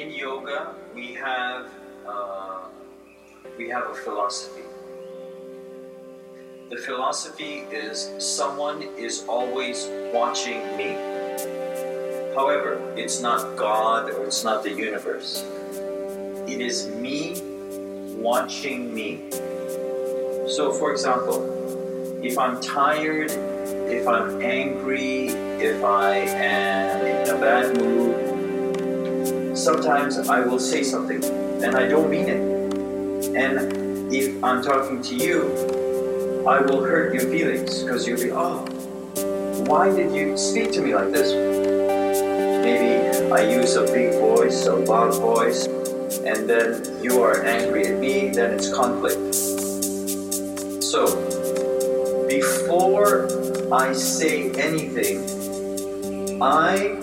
in yoga we have uh, we have a philosophy. The philosophy is someone is always watching me. However, it's not God or it's not the universe. It is me watching me. So, for example, if I'm tired, if I'm angry, if I am in a bad mood, sometimes I will say something and I don't mean it. And if I'm talking to you, I will hurt your feelings because you'll be, oh, why did you speak to me like this? Maybe I use a big voice, a loud voice, and then you are angry at me, then it's conflict. So, before I say anything, I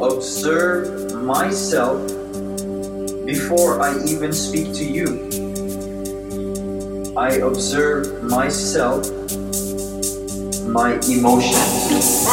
observe myself before I even speak to you. I observe myself, my emotions.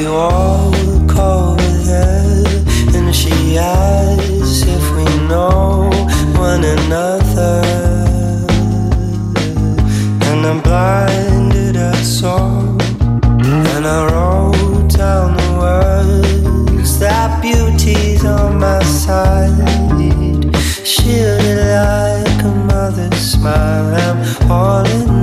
you all call with her, and she asks if we know one another. And I'm blinded, I song, and I wrote down the words that beauty's on my side, shielded like a mother's smile. I'm falling.